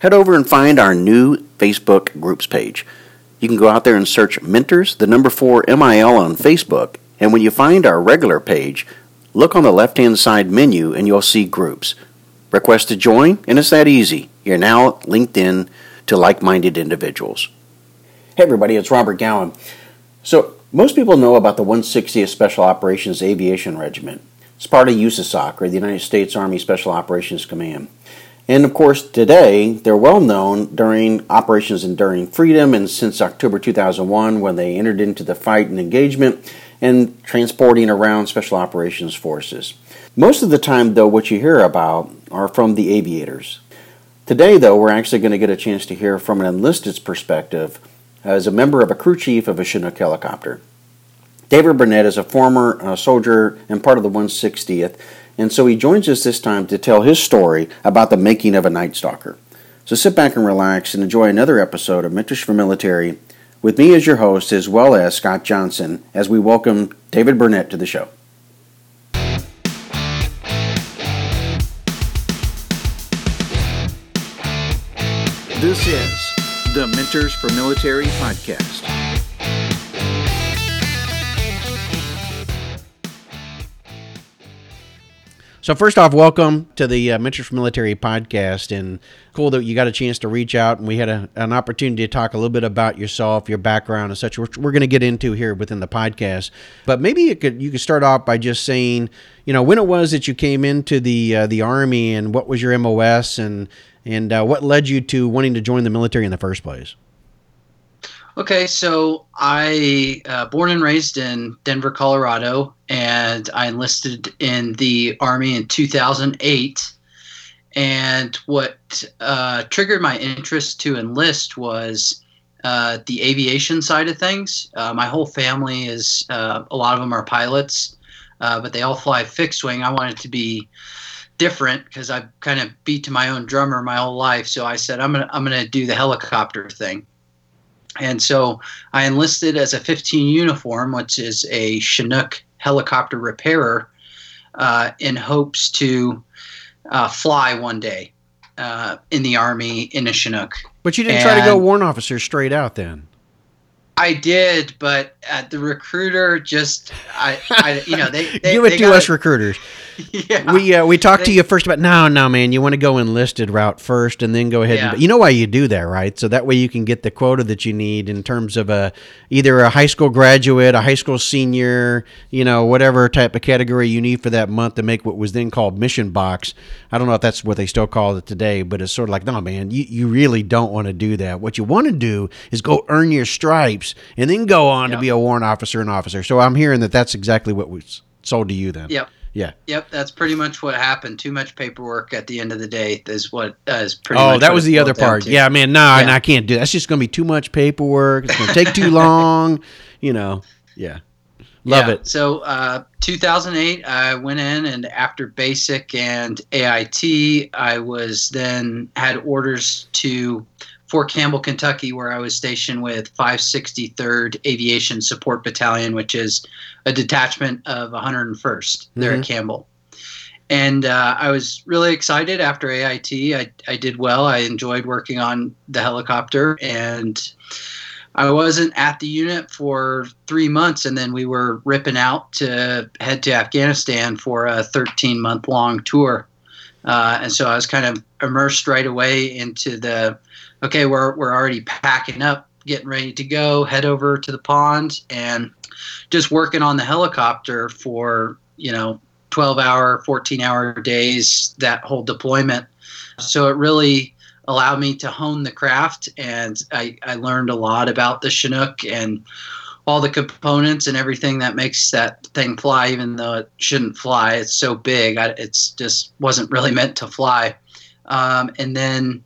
head over and find our new Facebook groups page. You can go out there and search Mentors, the number 4 MIL on Facebook, and when you find our regular page, look on the left hand side menu and you'll see groups. Request to join, and it's that easy. You're now linked in to like minded individuals. Hey, everybody, it's Robert Gowan. So, most people know about the 160th Special Operations Aviation Regiment. It's part of USASOC, or the United States Army Special Operations Command. And of course, today they're well known during Operations Enduring Freedom and since October 2001 when they entered into the fight and engagement and transporting around Special Operations Forces. Most of the time, though, what you hear about are from the aviators. Today, though, we're actually going to get a chance to hear from an enlisted's perspective as a member of a crew chief of a Chinook helicopter. David Burnett is a former uh, soldier and part of the 160th and so he joins us this time to tell his story about the making of a Night Stalker. So sit back and relax and enjoy another episode of Mentors for Military with me as your host, as well as Scott Johnson, as we welcome David Burnett to the show. This is the Mentors for Military podcast. So first off, welcome to the uh, Mentors for Military podcast, and cool that you got a chance to reach out, and we had a, an opportunity to talk a little bit about yourself, your background, and such. Which we're going to get into here within the podcast. But maybe you could you could start off by just saying, you know, when it was that you came into the uh, the army, and what was your MOS, and and uh, what led you to wanting to join the military in the first place. Okay, so I uh, born and raised in Denver, Colorado, and I enlisted in the army in 2008. And what uh, triggered my interest to enlist was uh, the aviation side of things. Uh, my whole family is uh, a lot of them are pilots, uh, but they all fly fixed wing. I wanted to be different because I've kind of beat to my own drummer my whole life. So I said I'm gonna I'm gonna do the helicopter thing. And so I enlisted as a 15 uniform, which is a Chinook helicopter repairer, uh, in hopes to uh, fly one day uh, in the Army in a Chinook. But you didn't and try to go warrant officer straight out then. I did, but uh, the recruiter just, I, I you know, they, they give it they to us recruiters. yeah. We uh, we talked to you first about no no man you want to go enlisted route first and then go ahead yeah. and you know why you do that right so that way you can get the quota that you need in terms of a either a high school graduate a high school senior you know whatever type of category you need for that month to make what was then called mission box I don't know if that's what they still call it today but it's sort of like no man you, you really don't want to do that what you want to do is go earn your stripes and then go on to be a warrant officer and officer so I'm hearing that that's exactly what was sold to you then yep yeah. Yep, that's pretty much what happened. Too much paperwork at the end of the day is what uh, is pretty. Oh, that was the other part. To. Yeah, man, no, yeah. I can't do. That. That's just going to be too much paperwork. It's going to take too long. You know. Yeah. Love yeah. it. So, uh, 2008, I went in, and after basic and AIT, I was then had orders to Fort Campbell, Kentucky, where I was stationed with 563rd Aviation Support Battalion, which is a detachment of 101st there mm-hmm. at Campbell. And uh, I was really excited after AIT. I, I did well. I enjoyed working on the helicopter, and I wasn't at the unit for three months, and then we were ripping out to head to Afghanistan for a 13 month long tour. Uh, and so I was kind of immersed right away into the okay, we're we're already packing up, getting ready to go, head over to the pond, and just working on the helicopter for you know 12 hour 14 hour days that whole deployment so it really allowed me to hone the craft and I, I learned a lot about the chinook and all the components and everything that makes that thing fly even though it shouldn't fly. It's so big I, it's just wasn't really meant to fly. Um, and then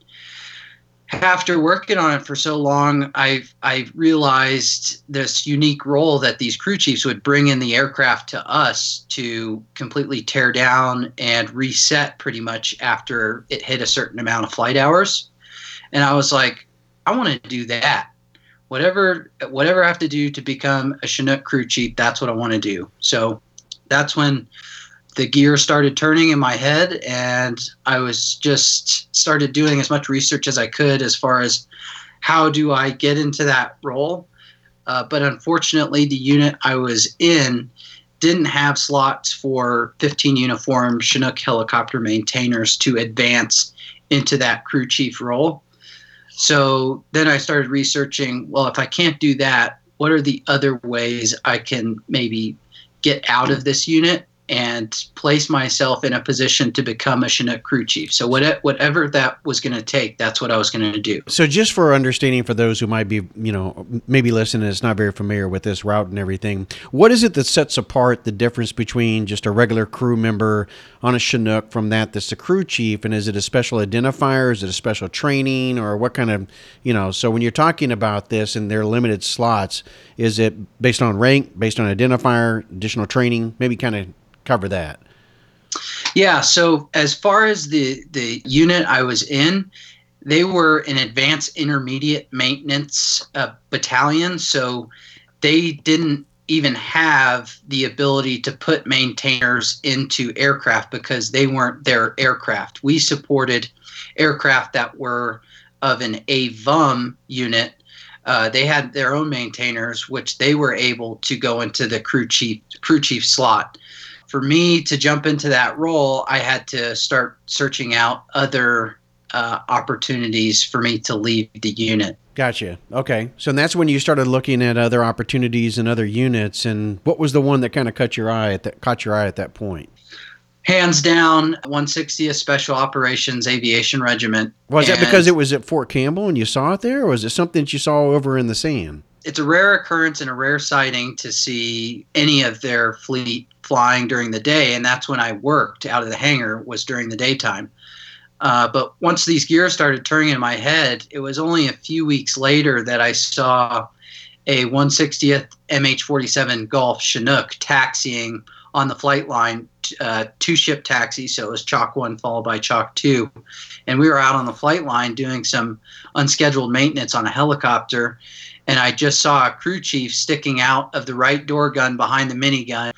after working on it for so long, I I realized this unique role that these crew chiefs would bring in the aircraft to us to completely tear down and reset pretty much after it hit a certain amount of flight hours. And I was like, I want to do that. Whatever whatever I have to do to become a Chinook crew chief, that's what I want to do. So that's when the gear started turning in my head, and I was just started doing as much research as I could as far as how do I get into that role. Uh, but unfortunately, the unit I was in didn't have slots for 15 uniform Chinook helicopter maintainers to advance into that crew chief role. So then I started researching well, if I can't do that, what are the other ways I can maybe get out of this unit and place myself in a position to become a Chinook crew chief. So whatever that was going to take, that's what I was going to do. So just for understanding for those who might be, you know, maybe listening is not very familiar with this route and everything, what is it that sets apart the difference between just a regular crew member on a Chinook from that that's a crew chief? And is it a special identifier? Is it a special training or what kind of, you know, so when you're talking about this and their limited slots, is it based on rank, based on identifier, additional training? Maybe kind of cover that. Yeah. So as far as the the unit I was in, they were an advanced intermediate maintenance uh, battalion. So they didn't even have the ability to put maintainers into aircraft because they weren't their aircraft. We supported aircraft that were of an AVUM unit. Uh, they had their own maintainers, which they were able to go into the crew chief crew chief slot for me to jump into that role, I had to start searching out other uh, opportunities for me to leave the unit. Gotcha. Okay. So that's when you started looking at other opportunities and other units. And what was the one that kind of caught your eye at that caught your eye at that point? Hands down, 160th Special Operations Aviation Regiment. Was and that because it was at Fort Campbell and you saw it there, or was it something that you saw over in the sand? It's a rare occurrence and a rare sighting to see any of their fleet flying during the day, and that's when I worked out of the hangar was during the daytime. Uh, but once these gears started turning in my head, it was only a few weeks later that I saw a 160th MH47 Golf Chinook taxiing on the flight line, uh, two ship taxi. So it was Chalk 1 followed by Chalk 2. And we were out on the flight line doing some unscheduled maintenance on a helicopter. And I just saw a crew chief sticking out of the right door gun behind the minigun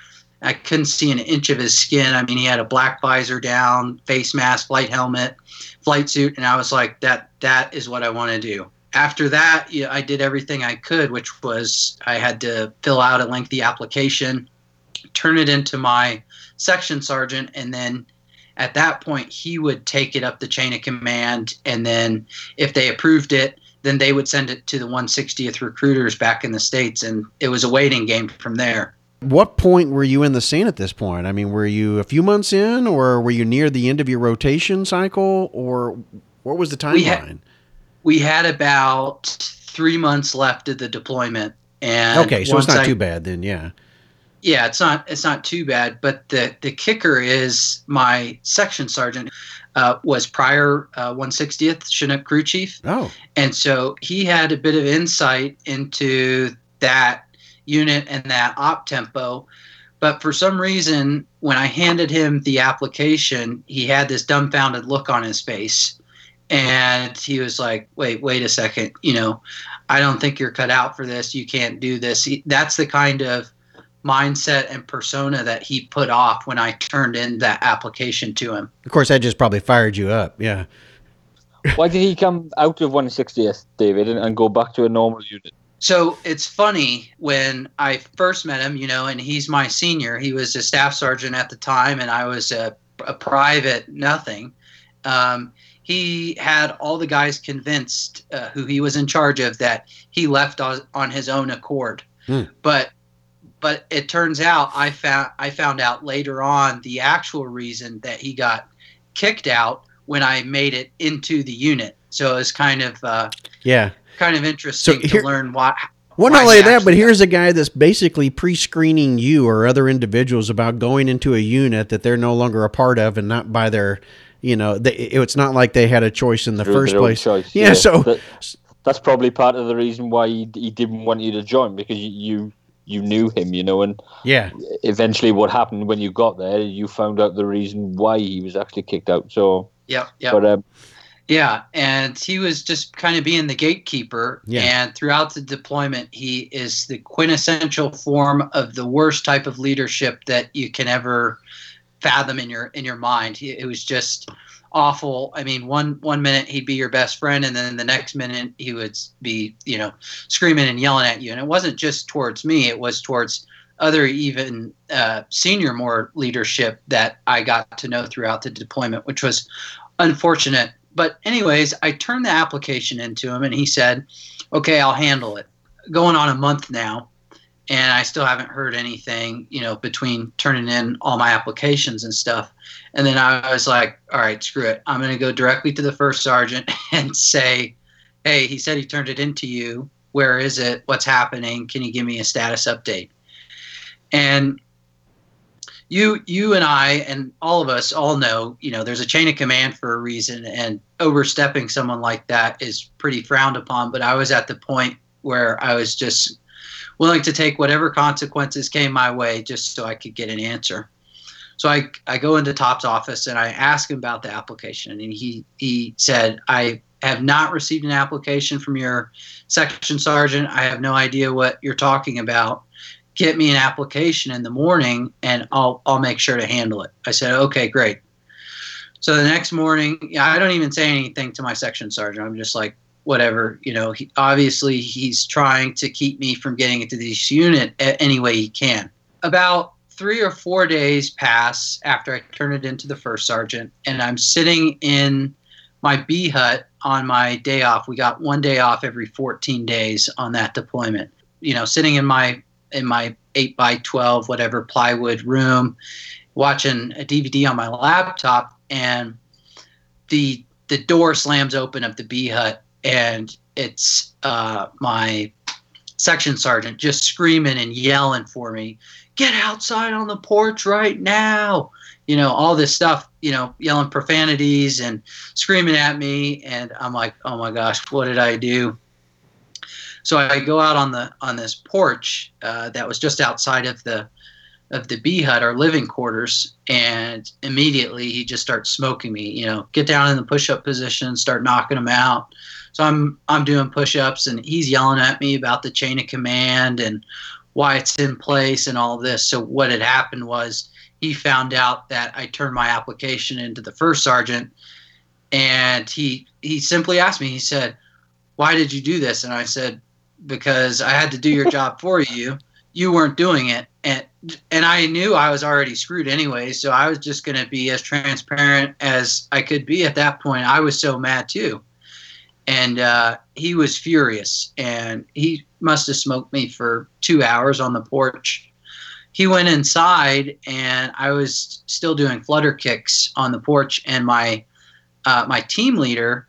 I couldn't see an inch of his skin. I mean, he had a black visor down, face mask, flight helmet, flight suit, and I was like, that that is what I want to do. After that, I did everything I could, which was I had to fill out a lengthy application, turn it into my section sergeant, and then at that point he would take it up the chain of command, and then if they approved it, then they would send it to the 160th recruiters back in the states, and it was a waiting game from there what point were you in the scene at this point? I mean, were you a few months in, or were you near the end of your rotation cycle, or what was the timeline? We had, we had about three months left of the deployment, and okay, so it's not I, too bad then. Yeah, yeah, it's not it's not too bad. But the the kicker is my section sergeant. Uh, was prior uh, 160th Chinook crew chief. Oh. And so he had a bit of insight into that unit and that op tempo. But for some reason, when I handed him the application, he had this dumbfounded look on his face. And he was like, wait, wait a second. You know, I don't think you're cut out for this. You can't do this. He, that's the kind of mindset and persona that he put off when I turned in that application to him. Of course, that just probably fired you up. Yeah. Why did he come out of 160th, David, and, and go back to a normal unit? So it's funny when I first met him, you know, and he's my senior. He was a staff sergeant at the time, and I was a, a private nothing. Um, he had all the guys convinced uh, who he was in charge of that he left on, on his own accord. Hmm. But but it turns out I found I found out later on the actual reason that he got kicked out when I made it into the unit. So it was kind of uh, yeah kind of interesting so here, to learn why. Well, not only that, but here's a guy that's basically pre-screening you or other individuals about going into a unit that they're no longer a part of and not by their, you know, they, it's not like they had a choice in the Through first place. Choice, yeah, yeah, so that, that's probably part of the reason why he, he didn't want you to join because you, you you knew him, you know, and yeah. Eventually, what happened when you got there, you found out the reason why he was actually kicked out. So yeah, yeah. But um, yeah, and he was just kind of being the gatekeeper. Yeah. And throughout the deployment, he is the quintessential form of the worst type of leadership that you can ever fathom in your in your mind. It was just awful. I mean, one one minute he'd be your best friend, and then the next minute he would be, you know, screaming and yelling at you. And it wasn't just towards me; it was towards other even uh, senior more leadership that I got to know throughout the deployment, which was unfortunate. But anyways, I turned the application into him, and he said, "Okay, I'll handle it." Going on a month now, and I still haven't heard anything, you know, between turning in all my applications and stuff. And then I was like, all right, screw it. I'm going to go directly to the first sergeant and say, hey, he said he turned it into you. Where is it? What's happening? Can you give me a status update? And you, you and I, and all of us all know, you know, there's a chain of command for a reason, and overstepping someone like that is pretty frowned upon. But I was at the point where I was just willing to take whatever consequences came my way just so I could get an answer. So I, I go into Top's office and I ask him about the application, and he he said, "I have not received an application from your section sergeant. I have no idea what you're talking about. Get me an application in the morning, and I'll I'll make sure to handle it." I said, "Okay, great." So the next morning, I don't even say anything to my section sergeant. I'm just like, whatever you know he, obviously he's trying to keep me from getting into this unit any way he can about three or four days pass after i turn it into the first sergeant and i'm sitting in my b hut on my day off we got one day off every 14 days on that deployment you know sitting in my in my 8 by 12 whatever plywood room watching a dvd on my laptop and the the door slams open of the B hut and it's uh, my section sergeant just screaming and yelling for me get outside on the porch right now you know all this stuff you know yelling profanities and screaming at me and i'm like oh my gosh what did i do so i go out on the on this porch uh, that was just outside of the of the B hut, our living quarters, and immediately he just starts smoking me. You know, get down in the push-up position, start knocking him out. So I'm I'm doing push-ups, and he's yelling at me about the chain of command and why it's in place and all this. So what had happened was he found out that I turned my application into the first sergeant, and he he simply asked me. He said, "Why did you do this?" And I said, "Because I had to do your job for you. You weren't doing it." And and I knew I was already screwed anyway, so I was just going to be as transparent as I could be at that point. I was so mad too and uh, he was furious and he must have smoked me for two hours on the porch he went inside and i was still doing flutter kicks on the porch and my uh, my team leader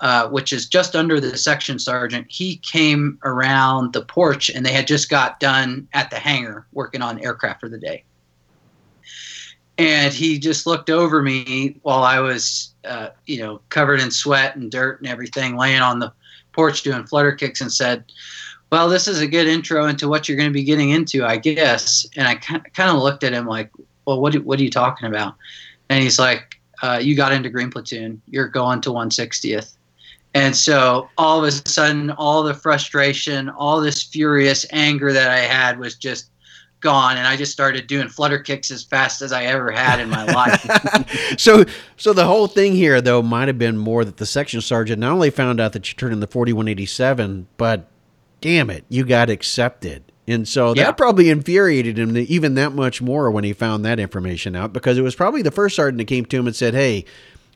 uh, which is just under the section sergeant he came around the porch and they had just got done at the hangar working on aircraft for the day and he just looked over me while I was, uh, you know, covered in sweat and dirt and everything, laying on the porch doing flutter kicks, and said, "Well, this is a good intro into what you're going to be getting into, I guess." And I kind of looked at him like, "Well, what what are you talking about?" And he's like, uh, "You got into Green Platoon. You're going to 160th." And so all of a sudden, all the frustration, all this furious anger that I had was just gone and I just started doing flutter kicks as fast as I ever had in my life. so so the whole thing here though might have been more that the section sergeant not only found out that you turned in the 4187 but damn it you got accepted. And so that probably infuriated him even that much more when he found that information out because it was probably the first sergeant that came to him and said, "Hey,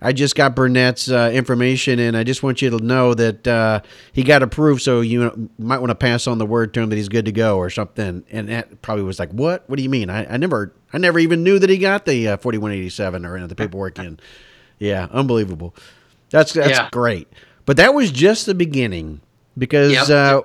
I just got Burnett's uh, information, and I just want you to know that uh, he got approved. So you might want to pass on the word to him that he's good to go or something. And that probably was like, "What? What do you mean? I, I never, I never even knew that he got the uh, 4187 or you know, the paperwork in. Yeah, unbelievable. That's that's yeah. great. But that was just the beginning because." Yep. Uh,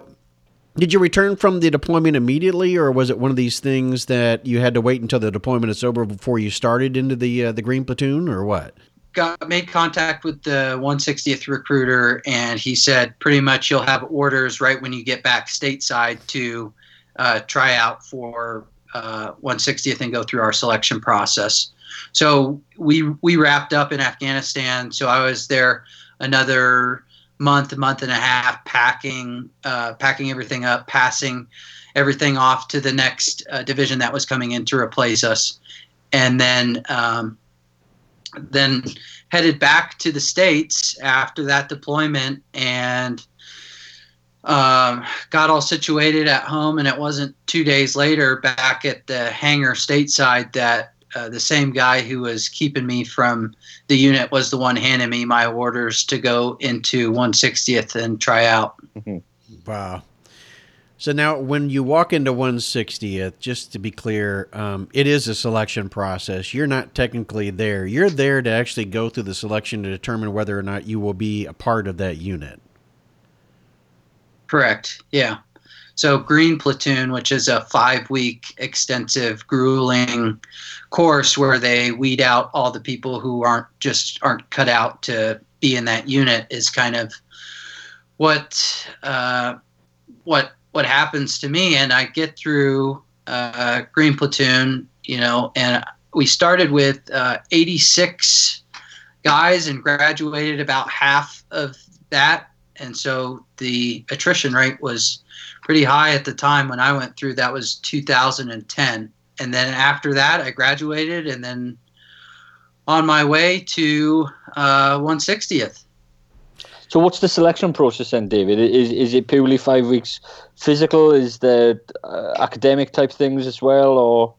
did you return from the deployment immediately, or was it one of these things that you had to wait until the deployment is over before you started into the uh, the green platoon, or what? Got made contact with the 160th recruiter, and he said pretty much you'll have orders right when you get back stateside to uh, try out for uh, 160th and go through our selection process. So we we wrapped up in Afghanistan. So I was there another month, month and a half, packing uh, packing everything up, passing everything off to the next uh, division that was coming in to replace us and then um, then headed back to the states after that deployment and um, got all situated at home. And it wasn't two days later back at the hangar stateside that uh, the same guy who was keeping me from the unit was the one handing me my orders to go into 160th and try out. Wow. So now, when you walk into 160th, just to be clear, um, it is a selection process. You're not technically there. You're there to actually go through the selection to determine whether or not you will be a part of that unit. Correct. Yeah. So Green Platoon, which is a five-week extensive, grueling course where they weed out all the people who aren't just aren't cut out to be in that unit, is kind of what uh, what what happens to me. And I get through uh, Green Platoon, you know, and we started with uh, 86 guys and graduated about half of that and so the attrition rate was pretty high at the time when I went through. That was 2010, and then after that, I graduated, and then on my way to uh, 160th. So, what's the selection process then, David? Is is it purely five weeks physical? Is there uh, academic type things as well, or?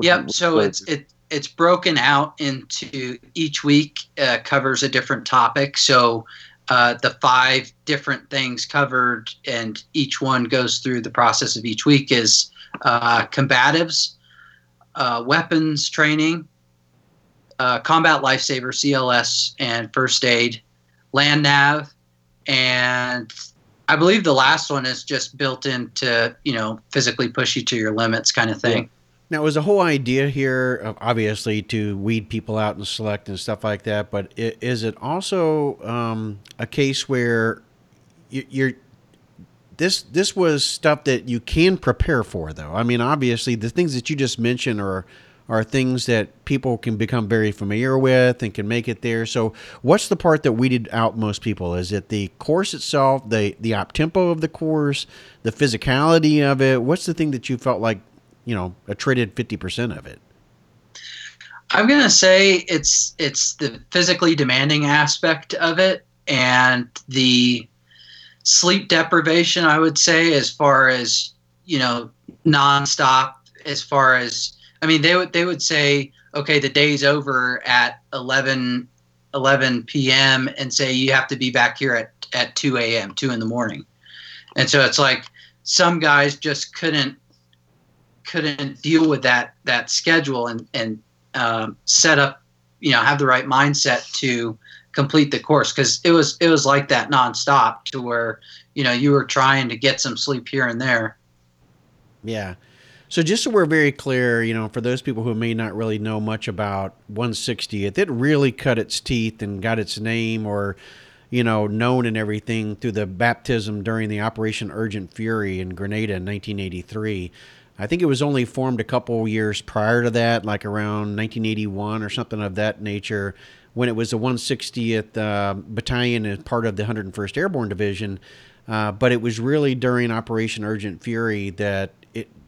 Yep. So it's it it's broken out into each week uh, covers a different topic. So uh, the five different things covered, and each one goes through the process of each week is uh, combatives, uh, weapons training, uh, combat lifesaver (CLS), and first aid, land nav, and I believe the last one is just built into you know physically push you to your limits kind of thing. Yeah. Now, was the whole idea here, obviously, to weed people out and select and stuff like that? But is it also um, a case where you're this this was stuff that you can prepare for, though? I mean, obviously, the things that you just mentioned are are things that people can become very familiar with and can make it there. So, what's the part that weeded out most people? Is it the course itself, the the op tempo of the course, the physicality of it? What's the thing that you felt like you know, a traded 50% of it? I'm to say it's it's the physically demanding aspect of it and the sleep deprivation I would say as far as, you know, nonstop as far as I mean they would they would say okay the day's over at 11 11 p.m. and say you have to be back here at at 2 a.m. 2 in the morning. And so it's like some guys just couldn't couldn't deal with that that schedule and and um, set up, you know, have the right mindset to complete the course because it was it was like that nonstop to where you know you were trying to get some sleep here and there. Yeah. So just so we're very clear, you know, for those people who may not really know much about 160th, it really cut its teeth and got its name or you know, known and everything through the baptism during the Operation Urgent Fury in Grenada in 1983. I think it was only formed a couple years prior to that, like around 1981 or something of that nature, when it was the 160th uh, Battalion as part of the 101st Airborne Division. Uh, but it was really during Operation Urgent Fury that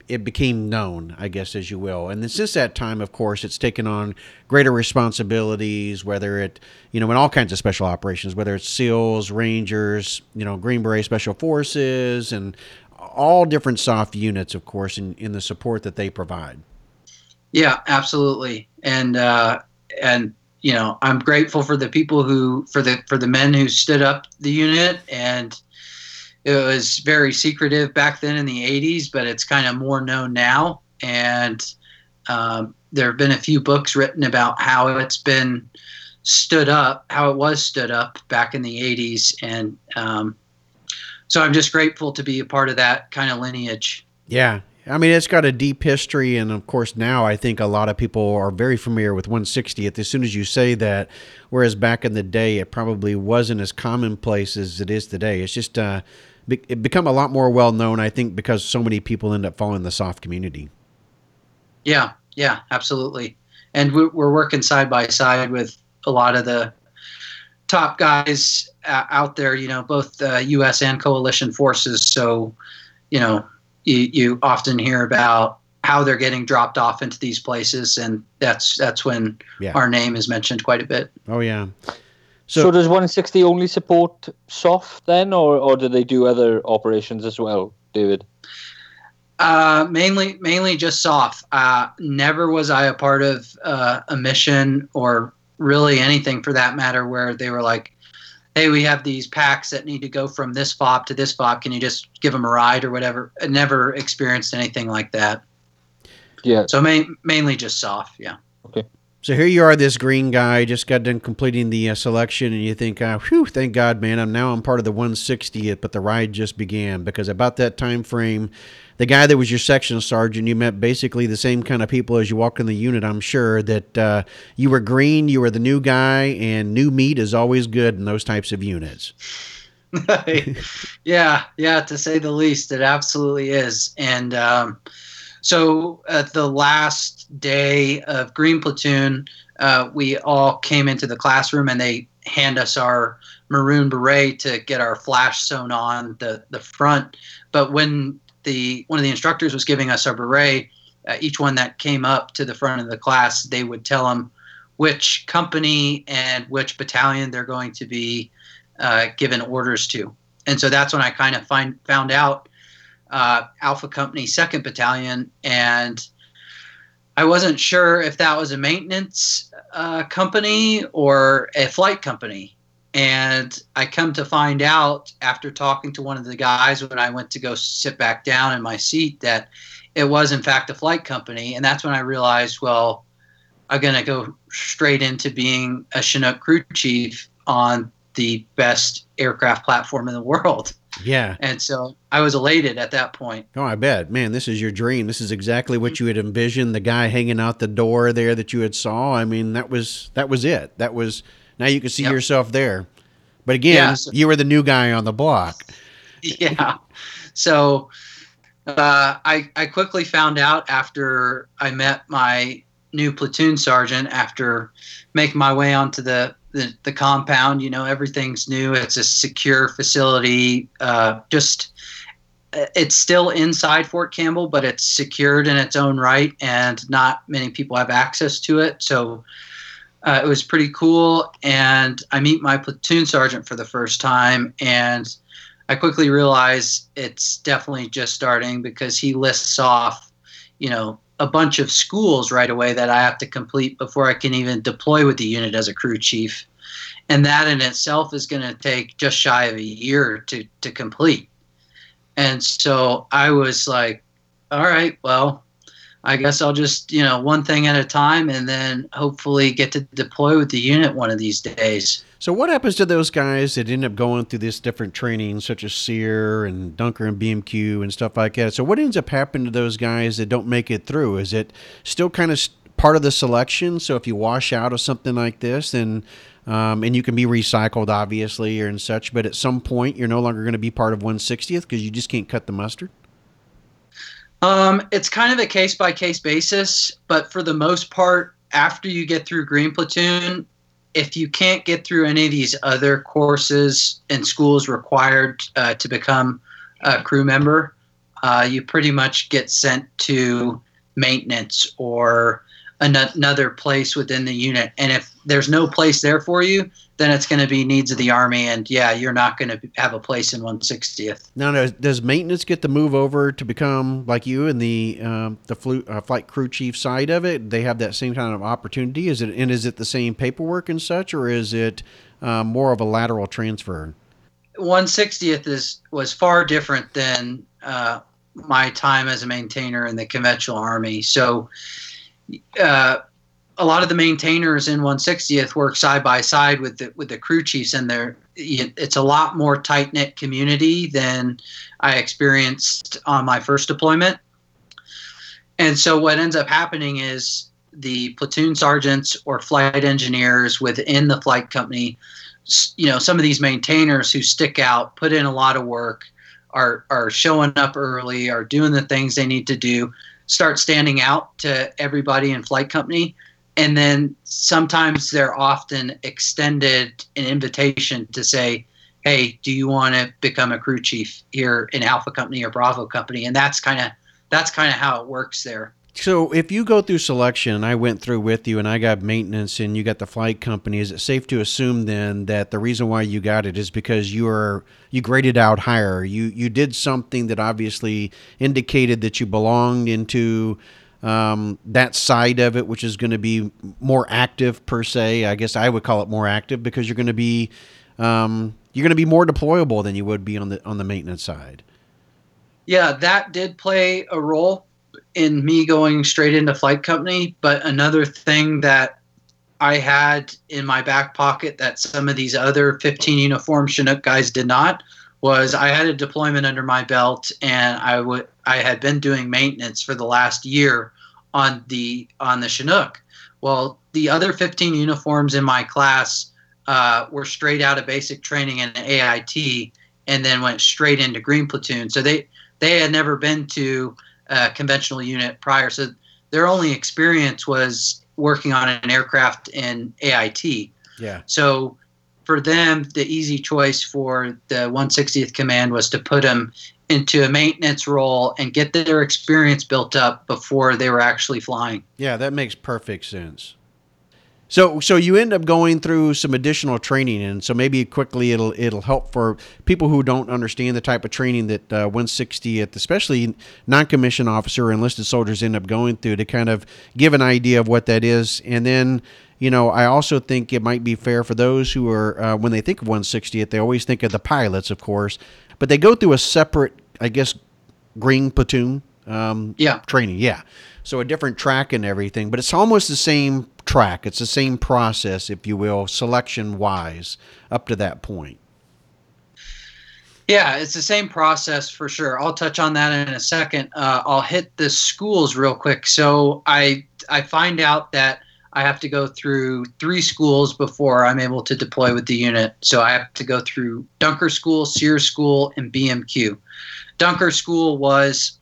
it became known, I guess, as you will. And then since that time, of course, it's taken on greater responsibilities, whether it, you know, in all kinds of special operations, whether it's SEALs, Rangers, you know, Green Beret Special Forces, and all different soft units, of course, in, in the support that they provide. Yeah, absolutely. And, uh, and, you know, I'm grateful for the people who, for the, for the men who stood up the unit and it was very secretive back then in the 80s, but it's kind of more known now. And, um, there have been a few books written about how it's been stood up, how it was stood up back in the 80s. And, um, so I'm just grateful to be a part of that kind of lineage. Yeah. I mean, it's got a deep history, and of course, now I think a lot of people are very familiar with 160th as soon as you say that. Whereas back in the day, it probably wasn't as commonplace as it is today. It's just uh, it become a lot more well known, I think, because so many people end up following the soft community. Yeah, yeah, absolutely. And we're working side by side with a lot of the top guys uh, out there, you know, both uh, U.S. and coalition forces. So, you know, you, you often hear about how they're getting dropped off into these places, and that's that's when Yeah. our name is mentioned quite a bit. Oh yeah. So, So- does 160 only support soft then, or, or do they do other operations as well, David? Uh, mainly, mainly just soft. Uh, never was I a part of uh, a mission or really anything for that matter where they were like, "Hey, we have these packs that need to go from this fob to this fob. Can you just give them a ride or whatever?" I never experienced anything like that. Yeah. So main, mainly just soft. Yeah. So here you are, this green guy, just got done completing the uh, selection, and you think, uh, "Whew, thank God, man! I'm now I'm part of the 160th." But the ride just began because about that time frame, the guy that was your section sergeant, you met basically the same kind of people as you walk in the unit. I'm sure that uh, you were green, you were the new guy, and new meat is always good in those types of units. yeah, yeah, to say the least, it absolutely is. And um, so at the last day of Green Platoon, uh, we all came into the classroom and they hand us our maroon beret to get our flash sewn on the, the front. But when the one of the instructors was giving us our beret, uh, each one that came up to the front of the class, they would tell them which company and which battalion they're going to be uh, given orders to. And so that's when I kind of find found out uh, Alpha Company Second Battalion, and I wasn't sure if that was a maintenance uh, company or a flight company. And I come to find out after talking to one of the guys when I went to go sit back down in my seat that it was in fact a flight company, and that's when I realized, well, I'm gonna go straight into being a Chinook crew chief on the best aircraft platform in the world. Yeah. And so I was elated at that point. Oh, I bet. Man, this is your dream. This is exactly what you had envisioned. The guy hanging out the door there that you had saw. I mean, that was that was it. That was now you could see Yep. yourself there. But again, Yeah, so- you were the new guy on the block. yeah. So uh, I, I quickly found out after I met my new platoon sergeant after making my way onto the, the, the compound. You know, everything's new. It's a secure facility. Uh, just it's still inside Fort Campbell, but it's secured in its own right, and not many people have access to it. So uh, it was pretty cool. And I meet my platoon sergeant for the first time, and I quickly realize it's definitely just starting because he lists off, you know, a bunch of schools right away that I have to complete before I can even deploy with the unit as a crew chief. And that in itself is going to take just shy of a year to, to complete. And so I was like, all right, well, I guess I'll just, you know, one thing at a time and then hopefully get to deploy with the unit one of these days. So what happens to those guys that end up going through this different training, such as SERE and Dunker and BMQ and stuff like that? So what ends up happening to those guys that don't make it through? Is it still kind of part of the selection? So if you wash out of something like this, then um, and you can be recycled, obviously, or and such, but at some point you're no longer going to be part of 160th because you just can't cut the mustard. Um, it's kind of a case by case basis, but for the most part, after you get through Green Platoon, if you can't get through any of these other courses and schools required uh, to become a crew member, uh, you pretty much get sent to maintenance or another place within the unit. And if there's no place there for you, then it's going to be needs of the army, and yeah, you're not going to have a place in 160th. Now, does, does maintenance get to move over to become like you in the um, the flu, uh, flight crew chief side of it? They have that same kind of opportunity. Is it and is it the same paperwork and such, or is it um, more of a lateral transfer? 160th is was far different than uh, my time as a maintainer in the conventional army. So, uh, a lot of the maintainers in 160th work side by side with the with the crew chiefs, and they're it's a lot more tight knit community than I experienced on my first deployment. And so, what ends up happening is the platoon sergeants or flight engineers within the flight company you know some of these maintainers who stick out put in a lot of work are are showing up early are doing the things they need to do start standing out to everybody in flight company and then sometimes they're often extended an invitation to say hey do you want to become a crew chief here in alpha company or bravo company and that's kind of that's kind of how it works there. So if you go through selection, and I went through with you, and I got maintenance, and you got the flight company. Is it safe to assume then that the reason why you got it is because you are you graded out higher? You you did something that obviously indicated that you belonged into um, that side of it, which is going to be more active per se. I guess I would call it more active because you're going to be um, you're going to be more deployable than you would be on the on the maintenance side. Yeah, that did play a role in me going straight into flight company. But another thing that I had in my back pocket that some of these other 15 uniform Chinook guys did not was I had a deployment under my belt and I would I had been doing maintenance for the last year on the on the Chinook. Well, the other 15 uniforms in my class uh, were straight out of basic training in AIT and then went straight into Green Platoon. So they they had never been to a conventional unit prior. So their only experience was working on an aircraft in AIT. Yeah. So for them, the easy choice for the 160th Command was to put them into a maintenance role and get their experience built up before they were actually flying. Yeah, that makes perfect sense. So, so you end up going through some additional training, and so maybe quickly it'll it'll help for people who don't understand the type of training that uh, 160th, especially non-commissioned officer enlisted soldiers end up going through to kind of give an idea of what that is, and then you know I also think it might be fair for those who are uh, when they think of 160th, they always think of the pilots, of course, but they go through a separate, I guess, green platoon um, yeah. training. Yeah. So a different track and everything, but it's almost the same track. It's the same process, if you will, selection wise, up to that point. Yeah, it's the same process for sure. I'll touch on that in a second. Uh, I'll hit the schools real quick. So I I find out that I have to go through three schools before I'm able to deploy with the unit. So I have to go through Dunker School, SERE School, and BMQ. Dunker School was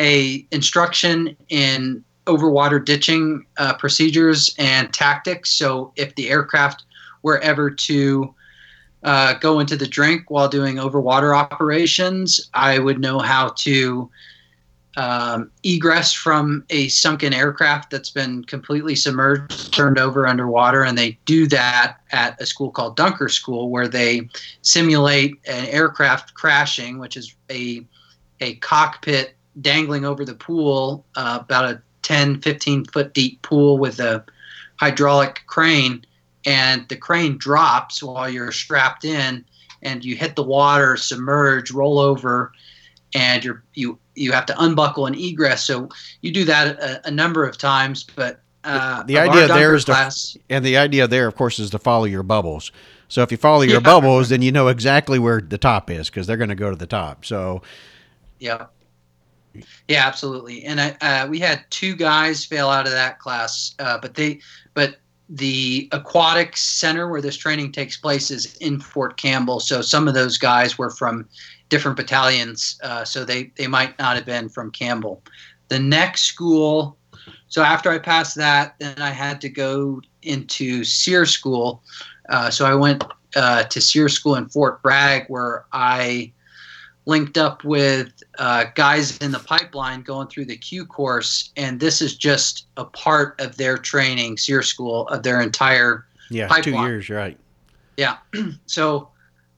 a instruction in overwater ditching uh, procedures and tactics. So if the aircraft were ever to uh, go into the drink while doing overwater operations, I would know how to um, egress from a sunken aircraft that's been completely submerged, turned over underwater, and they do that at a school called Dunker School, where they simulate an aircraft crashing, which is a a cockpit dangling over the pool, uh, about a 10, 15 foot deep pool with a hydraulic crane, and the crane drops while you're strapped in, and you hit the water, submerge, roll over, and you're you you have to unbuckle and egress. So you do that a, a number of times, but uh, the idea there is class, to, and the idea there, of course, is to follow your bubbles. So if you follow your yeah. bubbles, then you know exactly where the top is because they're going to go to the top. So, yeah, yeah, absolutely. And I, uh, we had two guys fail out of that class, uh, but they, but the aquatic center where this training takes place is in Fort Campbell. So some of those guys were from different battalions, uh, so they they might not have been from Campbell. The next school, so after I passed that, then I had to go into SERE School. Uh, so I went uh, to SERE School in Fort Bragg, where I linked up with uh, guys in the pipeline going through the Q course, and this is just a part of their training, SERE School, of their entire yeah pipeline. two years, right? Yeah, so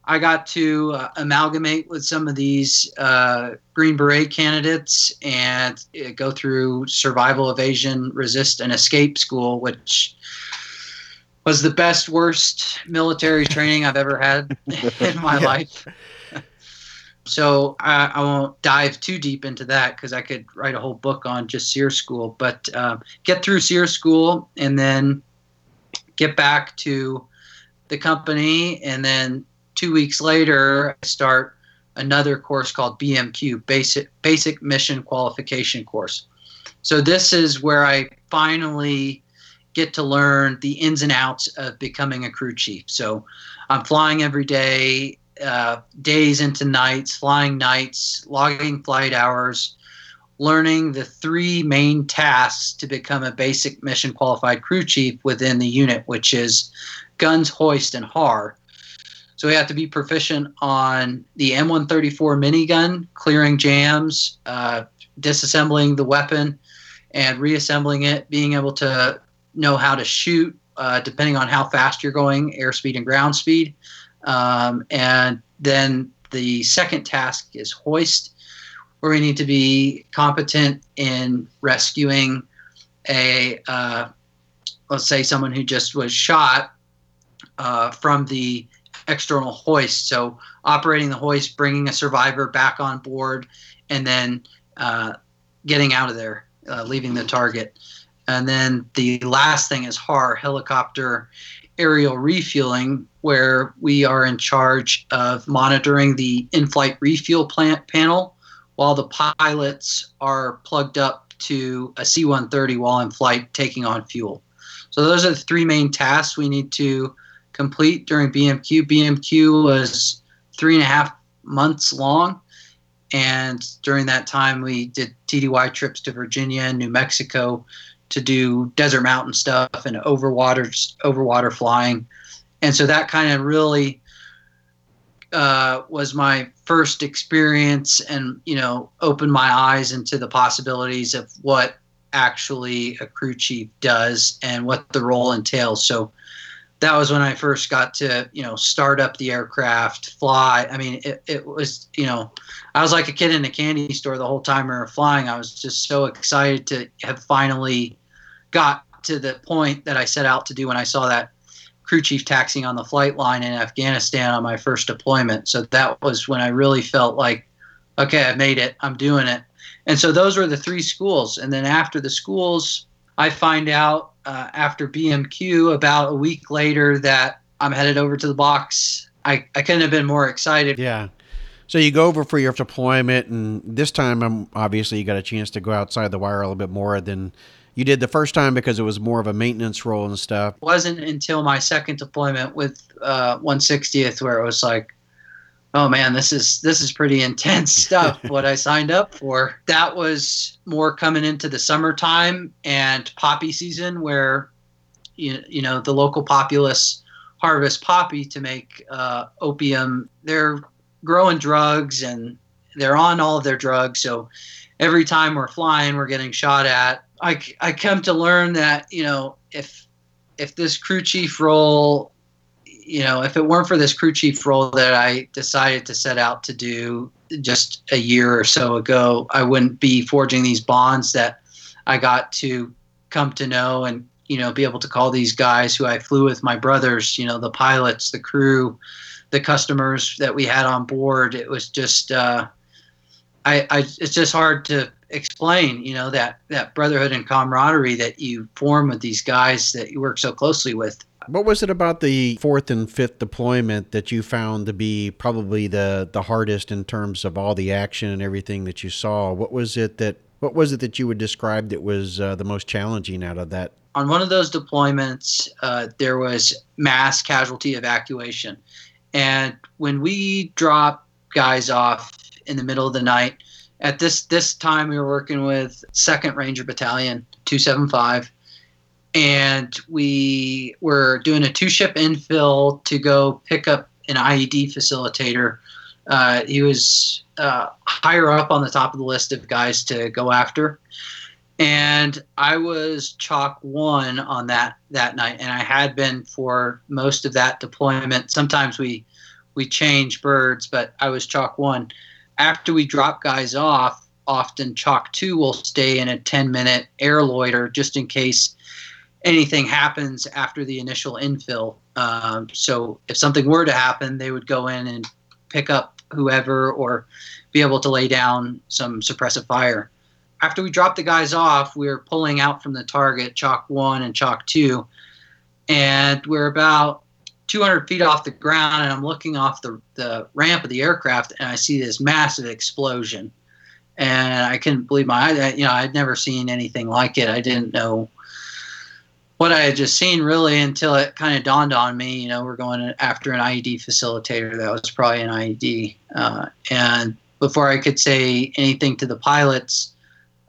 I got to uh, amalgamate with some of these uh, Green Beret candidates and uh, go through survival, evasion, resist, and escape school, which was the best, worst military training I've ever had in my yeah. life so I, I, won't dive too deep into that because I could write a whole book on just SERE School. But uh, get through SERE School and then get back to the company, and then two weeks later, I start another course called BMQ Basic Basic Mission Qualification Course. So this is where I finally get to learn the ins and outs of becoming a crew chief. So I'm flying every day uh, days into nights, flying nights, logging flight hours, learning the three main tasks to become a basic mission qualified crew chief within the unit, which is guns, hoist, and HAR. So we have to be proficient on the M134 minigun, clearing jams, uh, disassembling the weapon, and reassembling it, being able to know how to shoot, uh, depending on how fast you're going, airspeed and ground speed. Um, and then the second task is hoist, where we need to be competent in rescuing a, uh, let's say, someone who just was shot uh, from the external hoist. So operating the hoist, bringing a survivor back on board, and then uh, getting out of there, uh, leaving the target. And then the last thing is HAR, helicopter aerial refueling, where we are in charge of monitoring the in flight refuel plant panel while the pilots are plugged up to a C 130 while in flight taking on fuel. So, those are the three main tasks we need to complete during BMQ. BMQ was three and a half months long. And during that time, we did TDY trips to Virginia and New Mexico to do desert mountain stuff and overwater overwater flying, and so that kind of really uh, was my first experience, and you know, opened my eyes into the possibilities of what actually a crew chief does and what the role entails. So that was when I first got to, you know, start up the aircraft, fly. I mean, it, it was, you know, I was like a kid in a candy store the whole time we were flying. I was just so excited to have finally got to the point that I set out to do when I saw that crew chief taxiing on the flight line in Afghanistan on my first deployment. So that was when I really felt like, okay, I made it. I'm doing it. And so those were the three schools. And then after the schools, I find out uh, after BMQ about a week later that I'm headed over to the box. I, I couldn't have been more excited. Yeah. So you go over for your deployment, and this time, I'm um, obviously you got a chance to go outside the wire a little bit more than you did the first time because it was more of a maintenance role and stuff. It wasn't until my second deployment with uh, 160th where it was like, oh man, this is this is pretty intense stuff. what I signed up for. That was more coming into the summertime and poppy season, where you you know the local populace harvest poppy to make uh, opium. They're growing drugs and they're on all of their drugs. So every time we're flying, we're getting shot at. I I come to learn that you know if if this crew chief role you know, if it weren't for this crew chief role that I decided to set out to do just a year or so ago, I wouldn't be forging these bonds that I got to come to know and, you know, be able to call these guys who I flew with, my brothers, you know, the pilots, the crew, the customers that we had on board. It was just, uh, I, I, it's just hard to explain, you know, that, that brotherhood and camaraderie that you form with these guys that you work so closely with. What was it about the fourth and fifth deployment that you found to be probably the the hardest in terms of all the action and everything that you saw? What was it that what was it that you would describe that was uh, the most challenging out of that? On one of those deployments, uh, there was mass casualty evacuation, and when we drop guys off in the middle of the night, at this this time we were working with Second Ranger Battalion, two seven five and we were doing a two ship infill to go pick up an IED facilitator. Uh, he was uh, higher up on the top of the list of guys to go after, and I was chalk one on that that night, and I had been for most of that deployment. Sometimes we we change birds, but I was chalk one. After we drop guys off, often chalk two will stay in a 10 minute air loiter just in case anything happens after the initial infill. Um, so if something were to happen, they would go in and pick up whoever or be able to lay down some suppressive fire. After we dropped the guys off, we were pulling out from the target, chalk one and chalk two, and we're about 200 feet off the ground. And I'm looking off the, the ramp of the aircraft, and I see this massive explosion. And I couldn't believe my eyes. You know, I'd never seen anything like it. I didn't know what I had just seen really until it kind of dawned on me. You know, we're going after an IED facilitator that was probably an IED. Uh, and before I could say anything to the pilots,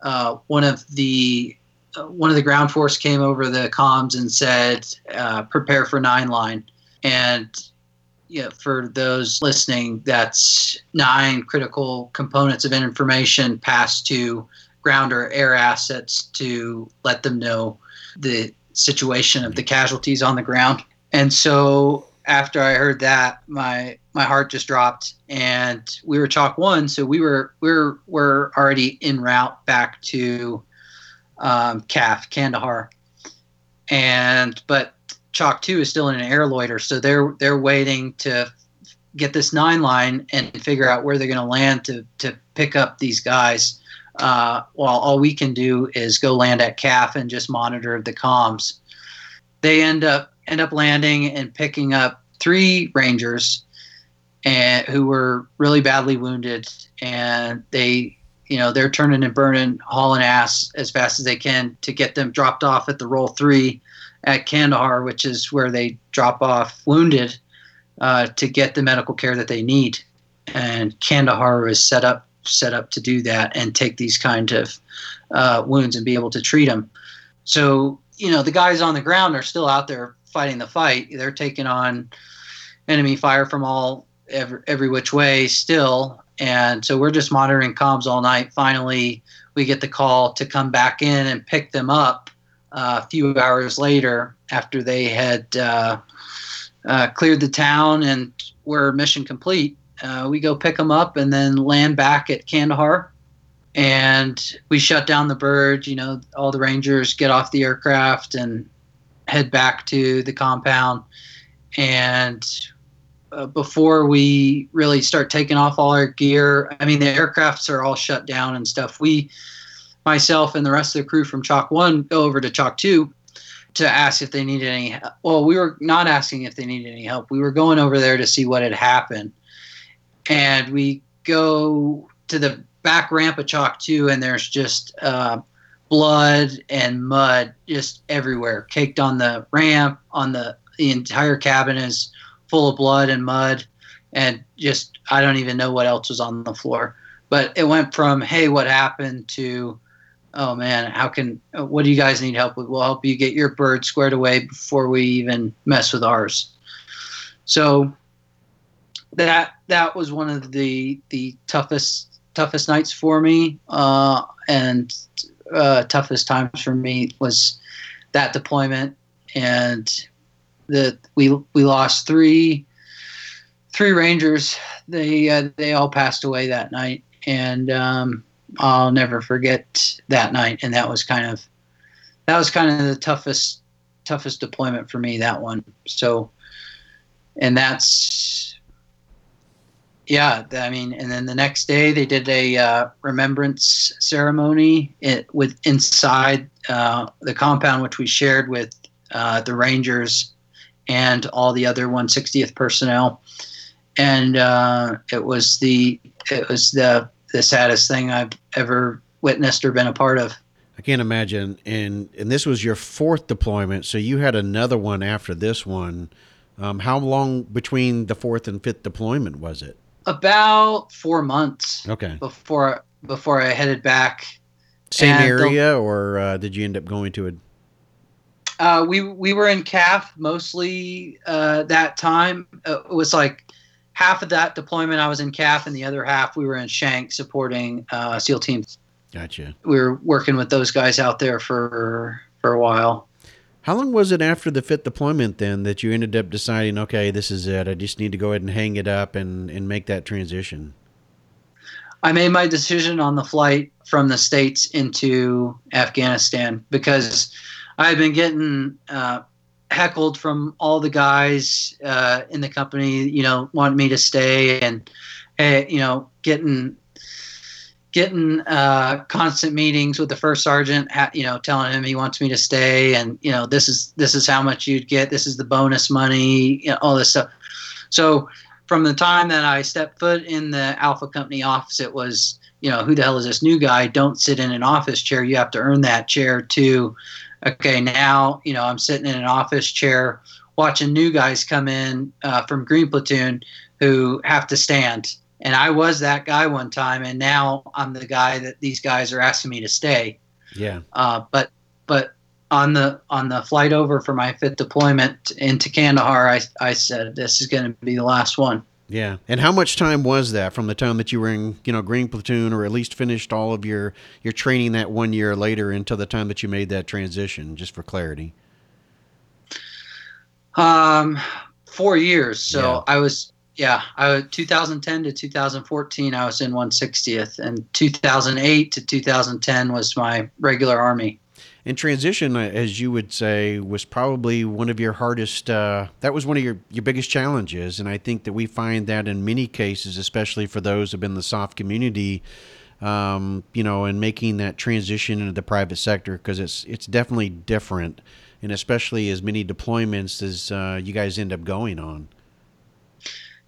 uh, one of the uh, one of the ground force came over the comms and said, uh, "Prepare for nine line." And yeah, for those listening, that's nine critical components of information passed to ground or air assets to let them know the situation of the casualties on the ground. And so after I heard that, my my heart just dropped, and we were chalk one, so we were we are we're already en route back to um, KAF Kandahar, and but chalk two is still in an air loiter, so they're they're waiting to get this nine line and figure out where they're going to land to to pick up these guys. Uh, while all we can do is go land at KAF and just monitor the comms. They end up end up landing and picking up three rangers and who were really badly wounded and they you know they're turning and burning hauling ass as fast as they can to get them dropped off at the Role three at kandahar which is where they drop off wounded uh, to get the medical care that they need and kandahar is set up set up to do that and take these kind of uh, wounds and be able to treat them so you know the guys on the ground are still out there fighting the fight. They're taking on enemy fire from all every, every which way still, and so we're just monitoring comms all night. Finally, we get the call to come back in and pick them up uh, a few hours later after they had uh, uh, cleared the town and were mission complete. Uh, we go pick them up and then land back at Kandahar and we shut down the bird. You know, all the Rangers get off the aircraft and head back to the compound. And uh, before we really start taking off all our gear, I mean, the aircrafts are all shut down and stuff. We, myself and the rest of the crew from Chalk 1, go over to Chalk 2 to ask if they needed any help. Well, we were not asking if they needed any help. We were going over there to see what had happened. And we go to the back ramp of Chalk 2, and there's just uh, blood and mud just everywhere, caked on the ramp, on the the entire cabin is full of blood and mud, and just I don't even know what else was on the floor. But it went from hey, what happened to oh man, how can what do you guys need help with? We'll help you get your bird squared away before we even mess with ours. So that that was one of the the toughest toughest nights for me, uh, and uh, toughest times for me was that deployment, and the we we lost three three Rangers. They uh, they all passed away that night, and um, I'll never forget that night. And that was kind of that was kind of the toughest toughest deployment for me. That one. So, and that's yeah, I mean, and then the next day they did a uh, remembrance ceremony it, with inside uh, the compound, which we shared with uh, the Rangers and all the other 160th personnel, and uh, it was the it was the the saddest thing I've ever witnessed or been a part of. I can't imagine, and and this was your fourth deployment, so you had another one after this one. Um, how long between the fourth and fifth deployment was it? About four months. Okay. Before before I headed back. Same and area, the, or uh, did you end up going to it? Uh, we we were in KAF mostly uh, that time. Uh, it was like half of that deployment I was in KAF, and the other half we were in Shank supporting uh, SEAL teams. Gotcha. We were working with those guys out there for for a while. How long was it after the fifth deployment then that you ended up deciding, okay, this is it. I just need to go ahead and hang it up and, and make that transition? I made my decision on the flight from the States into Afghanistan because I had been getting uh, heckled from all the guys uh, in the company, you know, wanting me to stay and, uh, you know, getting getting uh, constant meetings with the first sergeant, you know, telling him he wants me to stay, and you know, this is this is how much you'd get, this is the bonus money, you know, all this stuff. So from the time that I stepped foot in the Alpha Company office, it was, you know, who the hell is this new guy? Don't sit in an office chair. You have to earn that chair to, okay, now, you know, I'm sitting in an office chair watching new guys come in uh, from Green Platoon who have to stand and I was that guy one time, and now I'm the guy that these guys are asking me to stay. Yeah. Uh, but but on the on the flight over for my fifth deployment into Kandahar, I I said this is going to be the last one. Yeah. And how much time was that from the time that you were in, you know, Green Platoon or at least finished all of your your training that one year later until the time that you made that transition, just for clarity? Um, four years. So yeah. I was, yeah, I was 2010 to 2014. I was in 160th, and 2008 to 2010 was my regular army. And transition, uh, as you would say, was probably one of your hardest. Uh, that was one of your, your biggest challenges, and I think that we find that in many cases, especially for those who've been in the SOF community, um, you know, and making that transition into the private sector because it's it's definitely different and especially as many deployments as uh, you guys end up going on.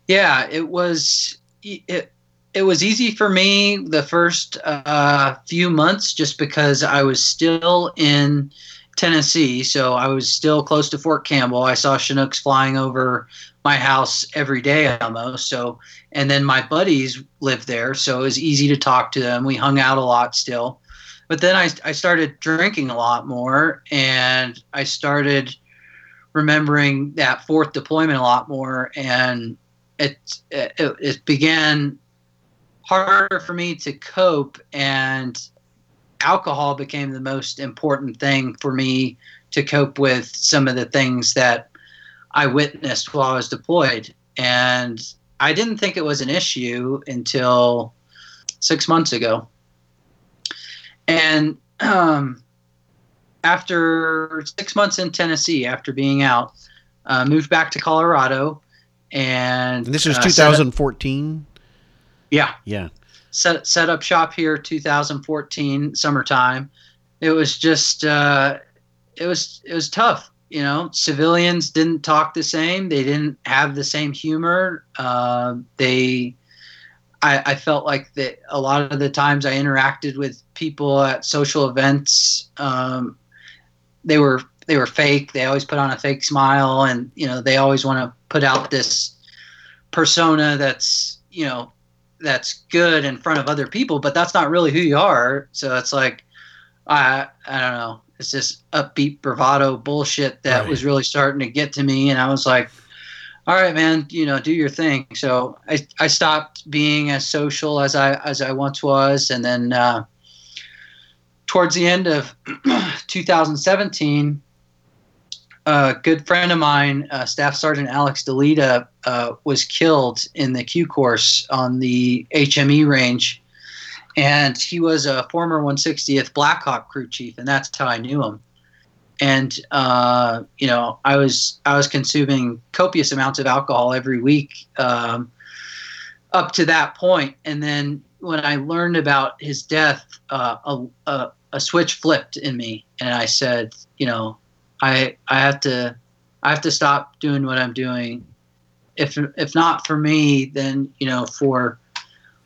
Yeah, it was it, it was easy for me the first uh, few months just because I was still in Tennessee, so I was still close to Fort Campbell. I saw Chinooks flying over my house every day almost. So, and then my buddies lived there, so it was easy to talk to them. We hung out a lot still but then I, I started drinking a lot more and I started remembering that fourth deployment a lot more and it, it, it began harder for me to cope and alcohol became the most important thing for me to cope with some of the things that I witnessed while I was deployed and I didn't think it was an issue until 6 months ago and um, after six months in Tennessee, after being out, uh, moved back to Colorado. And, and this was uh, 2014? Yeah. Yeah. Set, set up shop here 2014, summertime. It was just, uh, it was, it was tough. You know, civilians didn't talk the same. They didn't have the same humor. Uh, they, I, I, felt like that a lot of the times I interacted with people at social events, um, they were they were fake. They always put on a fake smile, and you know they always want to put out this persona that's you know that's good in front of other people, but that's not really who you are. So it's like I I don't know. It's this upbeat bravado bullshit that right. was really starting to get to me, and I was like all right, man, you know, do your thing. So I, I stopped being as social as I as I once was, and then uh, towards the end of 2017, a good friend of mine, uh, Staff Sergeant Alex Dalida, uh, was killed in the Q course on the HME range, and he was a former 160th Black Hawk crew chief, and that's how I knew him. And uh, you know I was I was consuming copious amounts of alcohol every week um, up to that point, and then when I learned about his death, uh, a, a, a switch flipped in me, and I said, you know, I I have to I have to stop doing what I'm doing. If if not for me, then you know for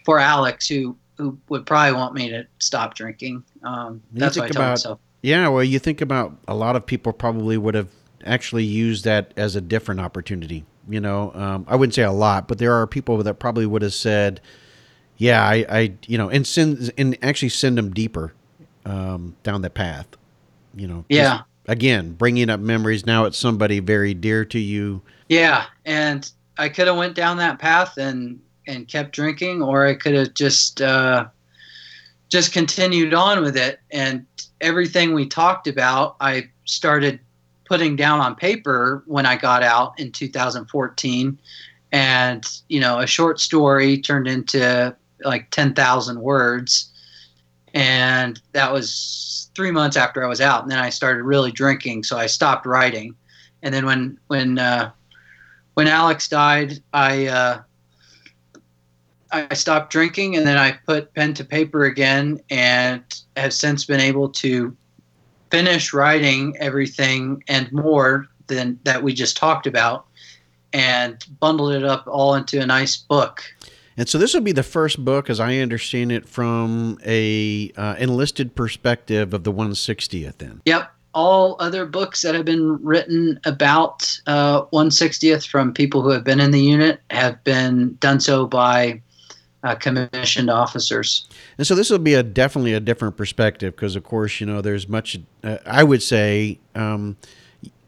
for Alex who who would probably want me to stop drinking. Um, that's what I tell myself yeah, well, you think about a lot of people probably would have actually used that as a different opportunity. You know, um, I wouldn't say a lot, but there are people that probably would have said, "Yeah, I, I you know," and send and actually send them deeper um, down that path. You know, yeah. Again, bringing up memories. Now it's somebody very dear to you. Yeah, and I could have went down that path and and kept drinking, or I could have just uh, just continued on with it and everything we talked about, I started putting down on paper when I got out in 2014. And, you know, a short story turned into like 10,000 words. And that was three months after I was out. And then I started really drinking. So I stopped writing. And then when, when, uh, when Alex died, I, uh, I stopped drinking and then I put pen to paper again and have since been able to finish writing everything and more than that we just talked about and bundled it up all into a nice book. And so this will be the first book, as I understand it, from a uh, enlisted perspective of the 160th. Then. Yep. All other books that have been written about uh, 160th from people who have been in the unit have been done so by uh, commissioned officers. And so this will be a definitely a different perspective because, of course, you know, there's much. Uh, I would say. Um,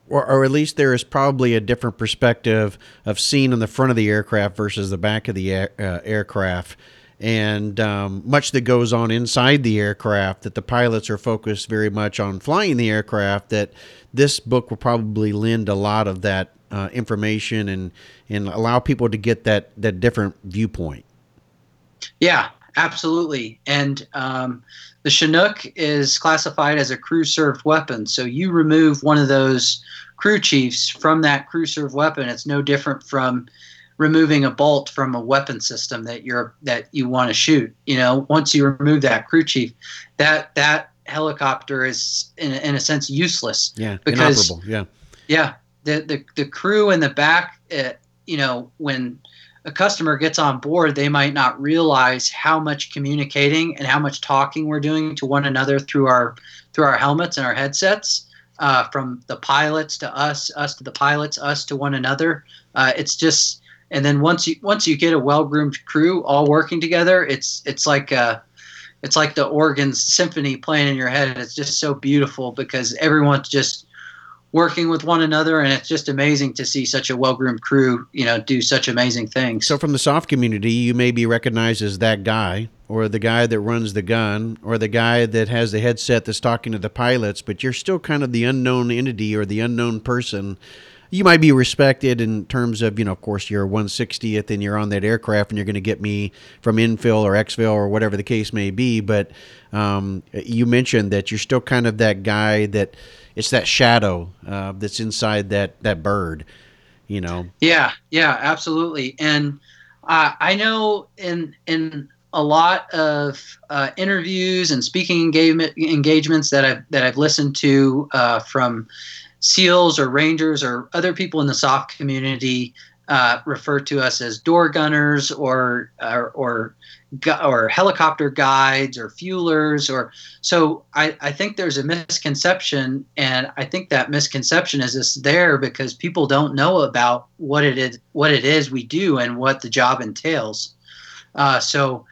or, or, at least there is probably a different perspective of seeing on the front of the aircraft versus the back of the air, uh, aircraft. And um, much that goes on inside the aircraft that the pilots are focused very much on flying the aircraft that this book will probably lend a lot of that uh, information and and allow people to get that that different viewpoint. Yeah absolutely and um, the chinook is classified as a crew served weapon so you remove one of those crew chiefs from that crew served weapon it's no different from removing a bolt from a weapon system that you're that you want to shoot. You know, once you remove that crew chief, that that helicopter is in, in a sense useless. Yeah, because inoperable. Yeah, yeah. The the the crew in the back, uh, you know, when a customer gets on board, they might not realize how much communicating and how much talking we're doing to one another through our through our helmets and our headsets. Uh, from the pilots to us, us to the pilots, us to one another. Uh, it's just and then once you once you get a well groomed crew all working together, it's it's like uh, it's like the organs symphony playing in your head. It's just so beautiful because everyone's just working with one another and it's just amazing to see such a well-groomed crew you know do such amazing things. So from the SOF community you may be recognized as that guy or the guy that runs the gun or the guy that has the headset that's talking to the pilots but you're still kind of the unknown entity or the unknown person you might be respected in terms of, you know, of course, you're 160th and you're on that aircraft and you're going to get me from infill or exfil or whatever the case may be. But um, you mentioned that you're still kind of that guy that it's that shadow uh, that's inside that, that bird, you know? Yeah, yeah, absolutely. And uh, I know in, in, a lot of uh, interviews and speaking engagement engagements that I've that I've listened to uh, from SEALs or Rangers or other people in the SOF community uh, refer to us as door gunners or or or, or helicopter guides or fuelers or so I, I think there's a misconception and I think that misconception is just there because people don't know about what it is what it is we do and what the job entails. Uh, so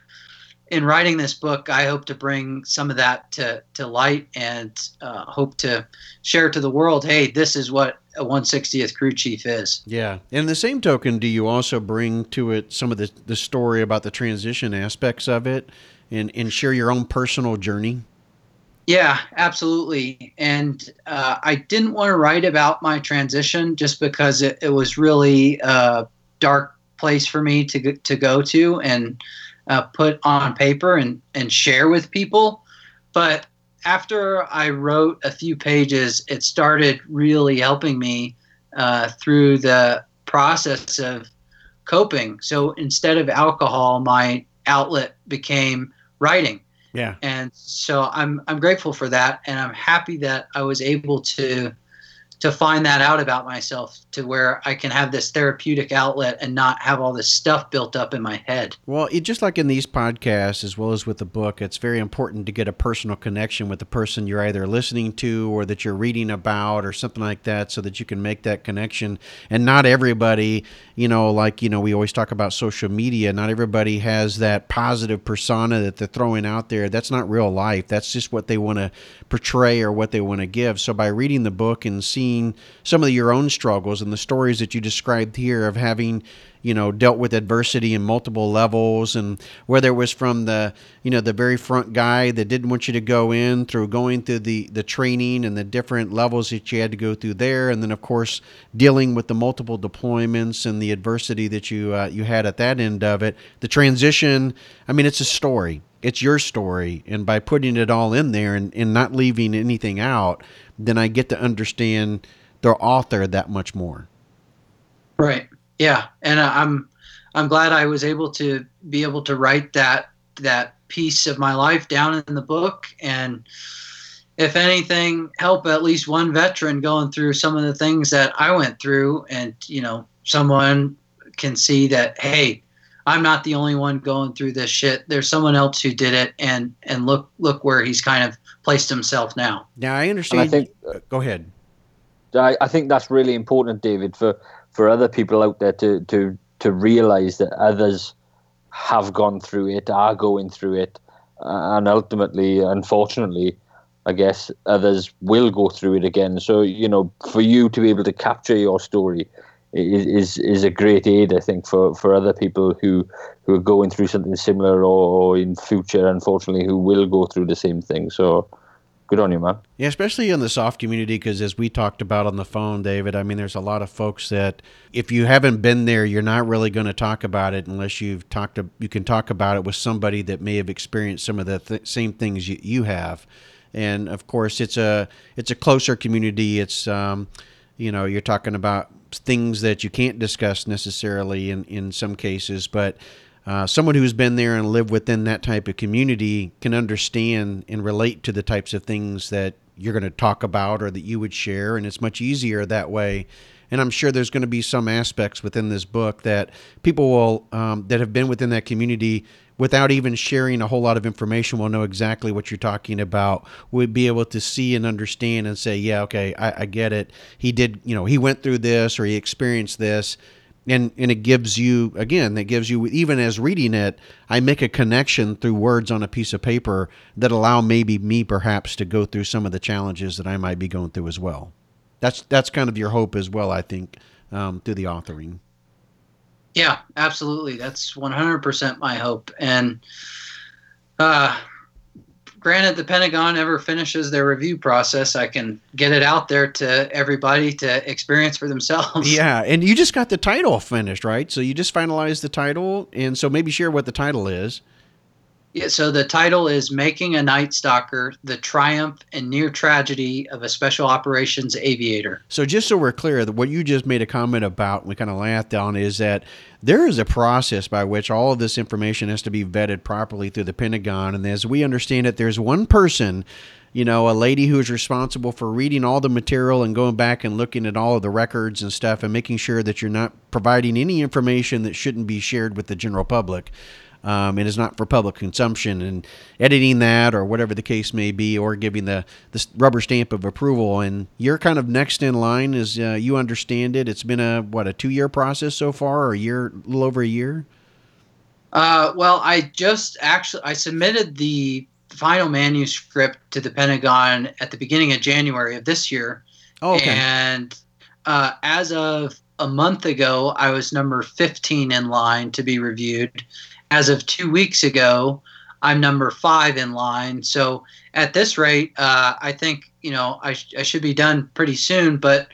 in writing this book, I hope to bring some of that to, to light and uh, hope to share to the world hey, this is what a 160th crew chief is. Yeah. And the same token, do you also bring to it some of the, the story about the transition aspects of it and, and share your own personal journey? Yeah, absolutely. And uh, I didn't want to write about my transition just because it, it was really a dark place for me to, to go to. And uh, put on paper and, and share with people. But after I wrote a few pages, it started really helping me uh, through the process of coping. So instead of alcohol, my outlet became writing. Yeah. And so I'm I'm grateful for that, and I'm happy that I was able to to find that out about myself to where I can have this therapeutic outlet and not have all this stuff built up in my head. Well, it, just like in these podcasts, as well as with the book, it's very important to get a personal connection with the person you're either listening to or that you're reading about or something like that so that you can make that connection. And not everybody, you know, like, you know, we always talk about social media, not everybody has that positive persona that they're throwing out there. That's not real life. That's just what they want to portray or what they want to give. So by reading the book and seeing some of your own struggles and the stories that you described here of having you know dealt with adversity in multiple levels and whether it was from the you know the very front guy that didn't want you to go in through going through the the training and the different levels that you had to go through there. And then of course dealing with the multiple deployments and the adversity that you uh, you had at that end of it. The transition i mean it's a story it's your story and by putting it all in there and, and not leaving anything out then I get to understand the author that much more. Right. Yeah, and I'm I'm glad I was able to be able to write that that piece of my life down in the book and if anything help at least one veteran going through some of the things that I went through and you know someone can see that hey I'm not the only one going through this shit there's someone else who did it and and look look where he's kind of placed himself now. Now I understand. I think. Uh, go ahead. I, I think that's really important, David, for for other people out there to to to realize that others have gone through it, are going through it, uh, and ultimately, unfortunately, I guess others will go through it again. So you know, for you to be able to capture your story is is, a great aid, I think, for, for other people who who are going through something similar or, or in future, unfortunately, who will go through the same thing. So good on you, man. Yeah, especially in the SOF community, because as we talked about on the phone, David, I mean, there's a lot of folks that if you haven't been there, you're not really going to talk about it unless you've talked. To, you can talk about it with somebody that may have experienced some of the th- same things you, you have, and of course, it's a it's a closer community. It's um, you know, you're talking about things that you can't discuss necessarily in in some cases, but uh, someone who's been there and lived within that type of community can understand and relate to the types of things that you're going to talk about or that you would share, and it's much easier that way. And I'm sure there's going to be some aspects within this book that people will um, that have been within that community without even sharing a whole lot of information we'll know exactly what you're talking about. We'd be able to see and understand and say yeah okay I, I get it. He did you know he went through this or he experienced this. And and it gives you again it gives you even as reading it i make a connection through words on a piece of paper that allow maybe me perhaps to go through some of the challenges that i might be going through as well. That's that's kind of your hope as well i think um, through the authoring yeah absolutely that's 100% my hope and uh granted the Pentagon ever finishes their review process, I can get it out there to everybody to experience for themselves. Yeah, and you just got the title finished, right? So you just finalized the title, and so maybe share what the title is. Yeah, so the title is Making a Night Stalker The Triumph and Near Tragedy of a Special Operations Aviator. So, just so we're clear, what you just made a comment about, we kind of laughed on, is that there is a process by which all of this information has to be vetted properly through the Pentagon. And as we understand it, there's one person you know, a lady who is responsible for reading all the material and going back and looking at all of the records and stuff and making sure that you're not providing any information that shouldn't be shared with the general public um, and is not for public consumption. And editing that or whatever the case may be, or giving the, the rubber stamp of approval. And you're kind of next in line as uh, you understand it. It's been a, what, a two year process so far, or a year, a little over a year? Uh, well, I just actually I submitted the final manuscript to the Pentagon at the beginning of January of this year. Oh, okay. And uh, as of a month ago, I was number 15 in line to be reviewed as of two weeks ago, I'm number five in line. So at this rate, uh, I think you know I, sh- I should be done pretty soon. But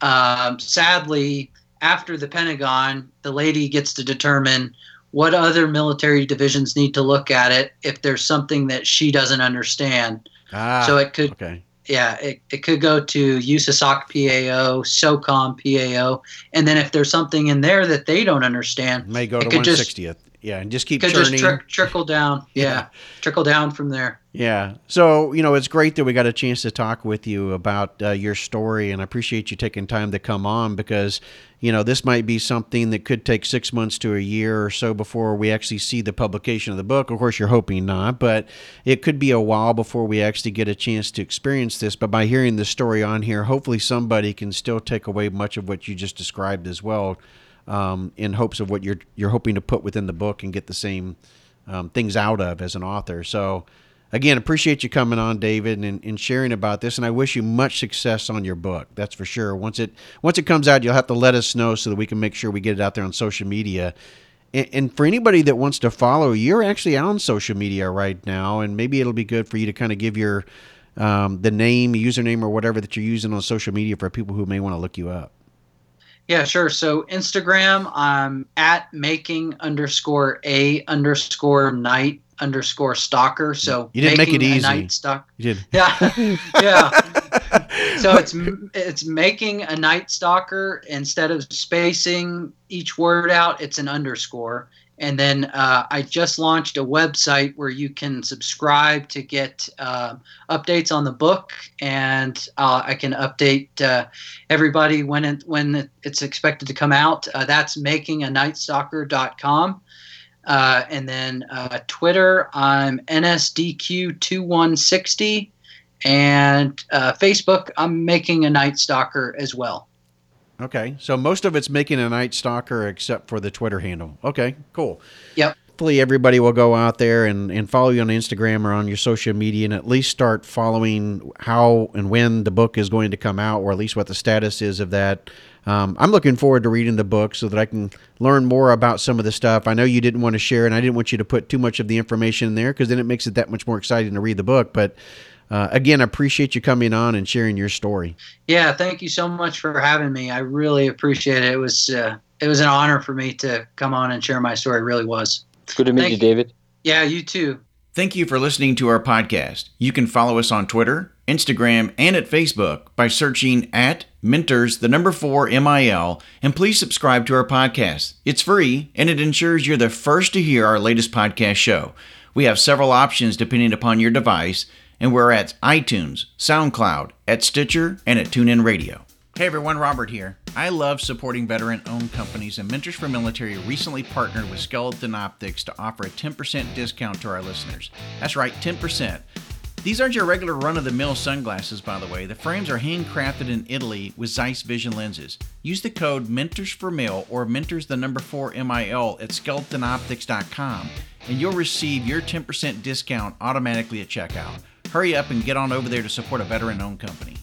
um, sadly, after the Pentagon, the lady gets to determine what other military divisions need to look at it if there's something that she doesn't understand. Ah, so it could, okay. yeah, it, it could go to USASOC PAO, SOCOM PAO, and then if there's something in there that they don't understand, it may go to 160th yeah, and just keep could churning. just tri- trickle down. Yeah. yeah. trickle down from there. Yeah. So you know, it's great that we got a chance to talk with you about uh, your story, and I appreciate you taking time to come on because you know this might be something that could take six months to a year or so before we actually see the publication of the book. Of course, you're hoping not, but it could be a while before we actually get a chance to experience this. But by hearing the story on here, hopefully somebody can still take away much of what you just described as well um, in hopes of what you're you're hoping to put within the book and get the same um, things out of as an author. So again, appreciate you coming on, David, and, and sharing about this. And I wish you much success on your book. That's for sure. Once it once it comes out, you'll have to let us know so that we can make sure we get it out there on social media. And, for anybody that wants to follow, you're actually on social media right now, and maybe it'll be good for you to kind of give your um, the name, username, or whatever that you're using on social media for people who may want to look you up. Yeah, sure. So Instagram, I'm at making underscore a underscore night underscore stalker. So you didn't make it easy. Night stalk. You did. Yeah, yeah. so it's it's making a night stalker instead of spacing each word out. It's an underscore, and then uh, I just launched a website where you can subscribe to get uh, updates on the book, and uh, I can update uh, everybody when it, when it's expected to come out. Uh, that's makinganightstalker.com. Uh, and then uh, Twitter, I'm NSDQ2160. And Facebook, I'm making a night stalker as well. Okay, so most of it's making a Night Stalker except for the Twitter handle. Okay, cool. Yep. hopefully everybody will go out there and, and follow you on Instagram or on your social media and at least start following how and when the book is going to come out, or at least what the status is of that. Um, I'm looking forward to reading the book so that I can learn more about some of the stuff. I know you didn't want to share, and I didn't want you to put too much of the information in there because then it makes it that much more exciting to read the book. But uh, again, I appreciate you coming on and sharing your story. Yeah, thank you so much for having me. I really appreciate it. It was uh, it was an honor for me to come on and share my story. It really was. Good to meet thank you, David. Yeah, you too. Thank you for listening to our podcast. You can follow us on Twitter, Instagram, and at Facebook by searching at Mentors, the number four MIL, and please subscribe to our podcast. It's free and it ensures you're the first to hear our latest podcast show. We have several options depending upon your device and we're at iTunes, SoundCloud, at Stitcher, and at TuneIn Radio. Hey everyone, Robert here. I love supporting veteran owned companies, and Mentors for Military recently partnered with Skeleton Optics to offer a 10% discount to our listeners. That's right, 10%. These aren't your regular run of the mill sunglasses, by the way. The frames are handcrafted in Italy with Zeiss Vision lenses. Use the code Mentors for Mil or Mentors the number 4 MIL at skeletonoptics.com and you'll receive your 10% discount automatically at checkout. Hurry up and get on over there to support a veteran owned company.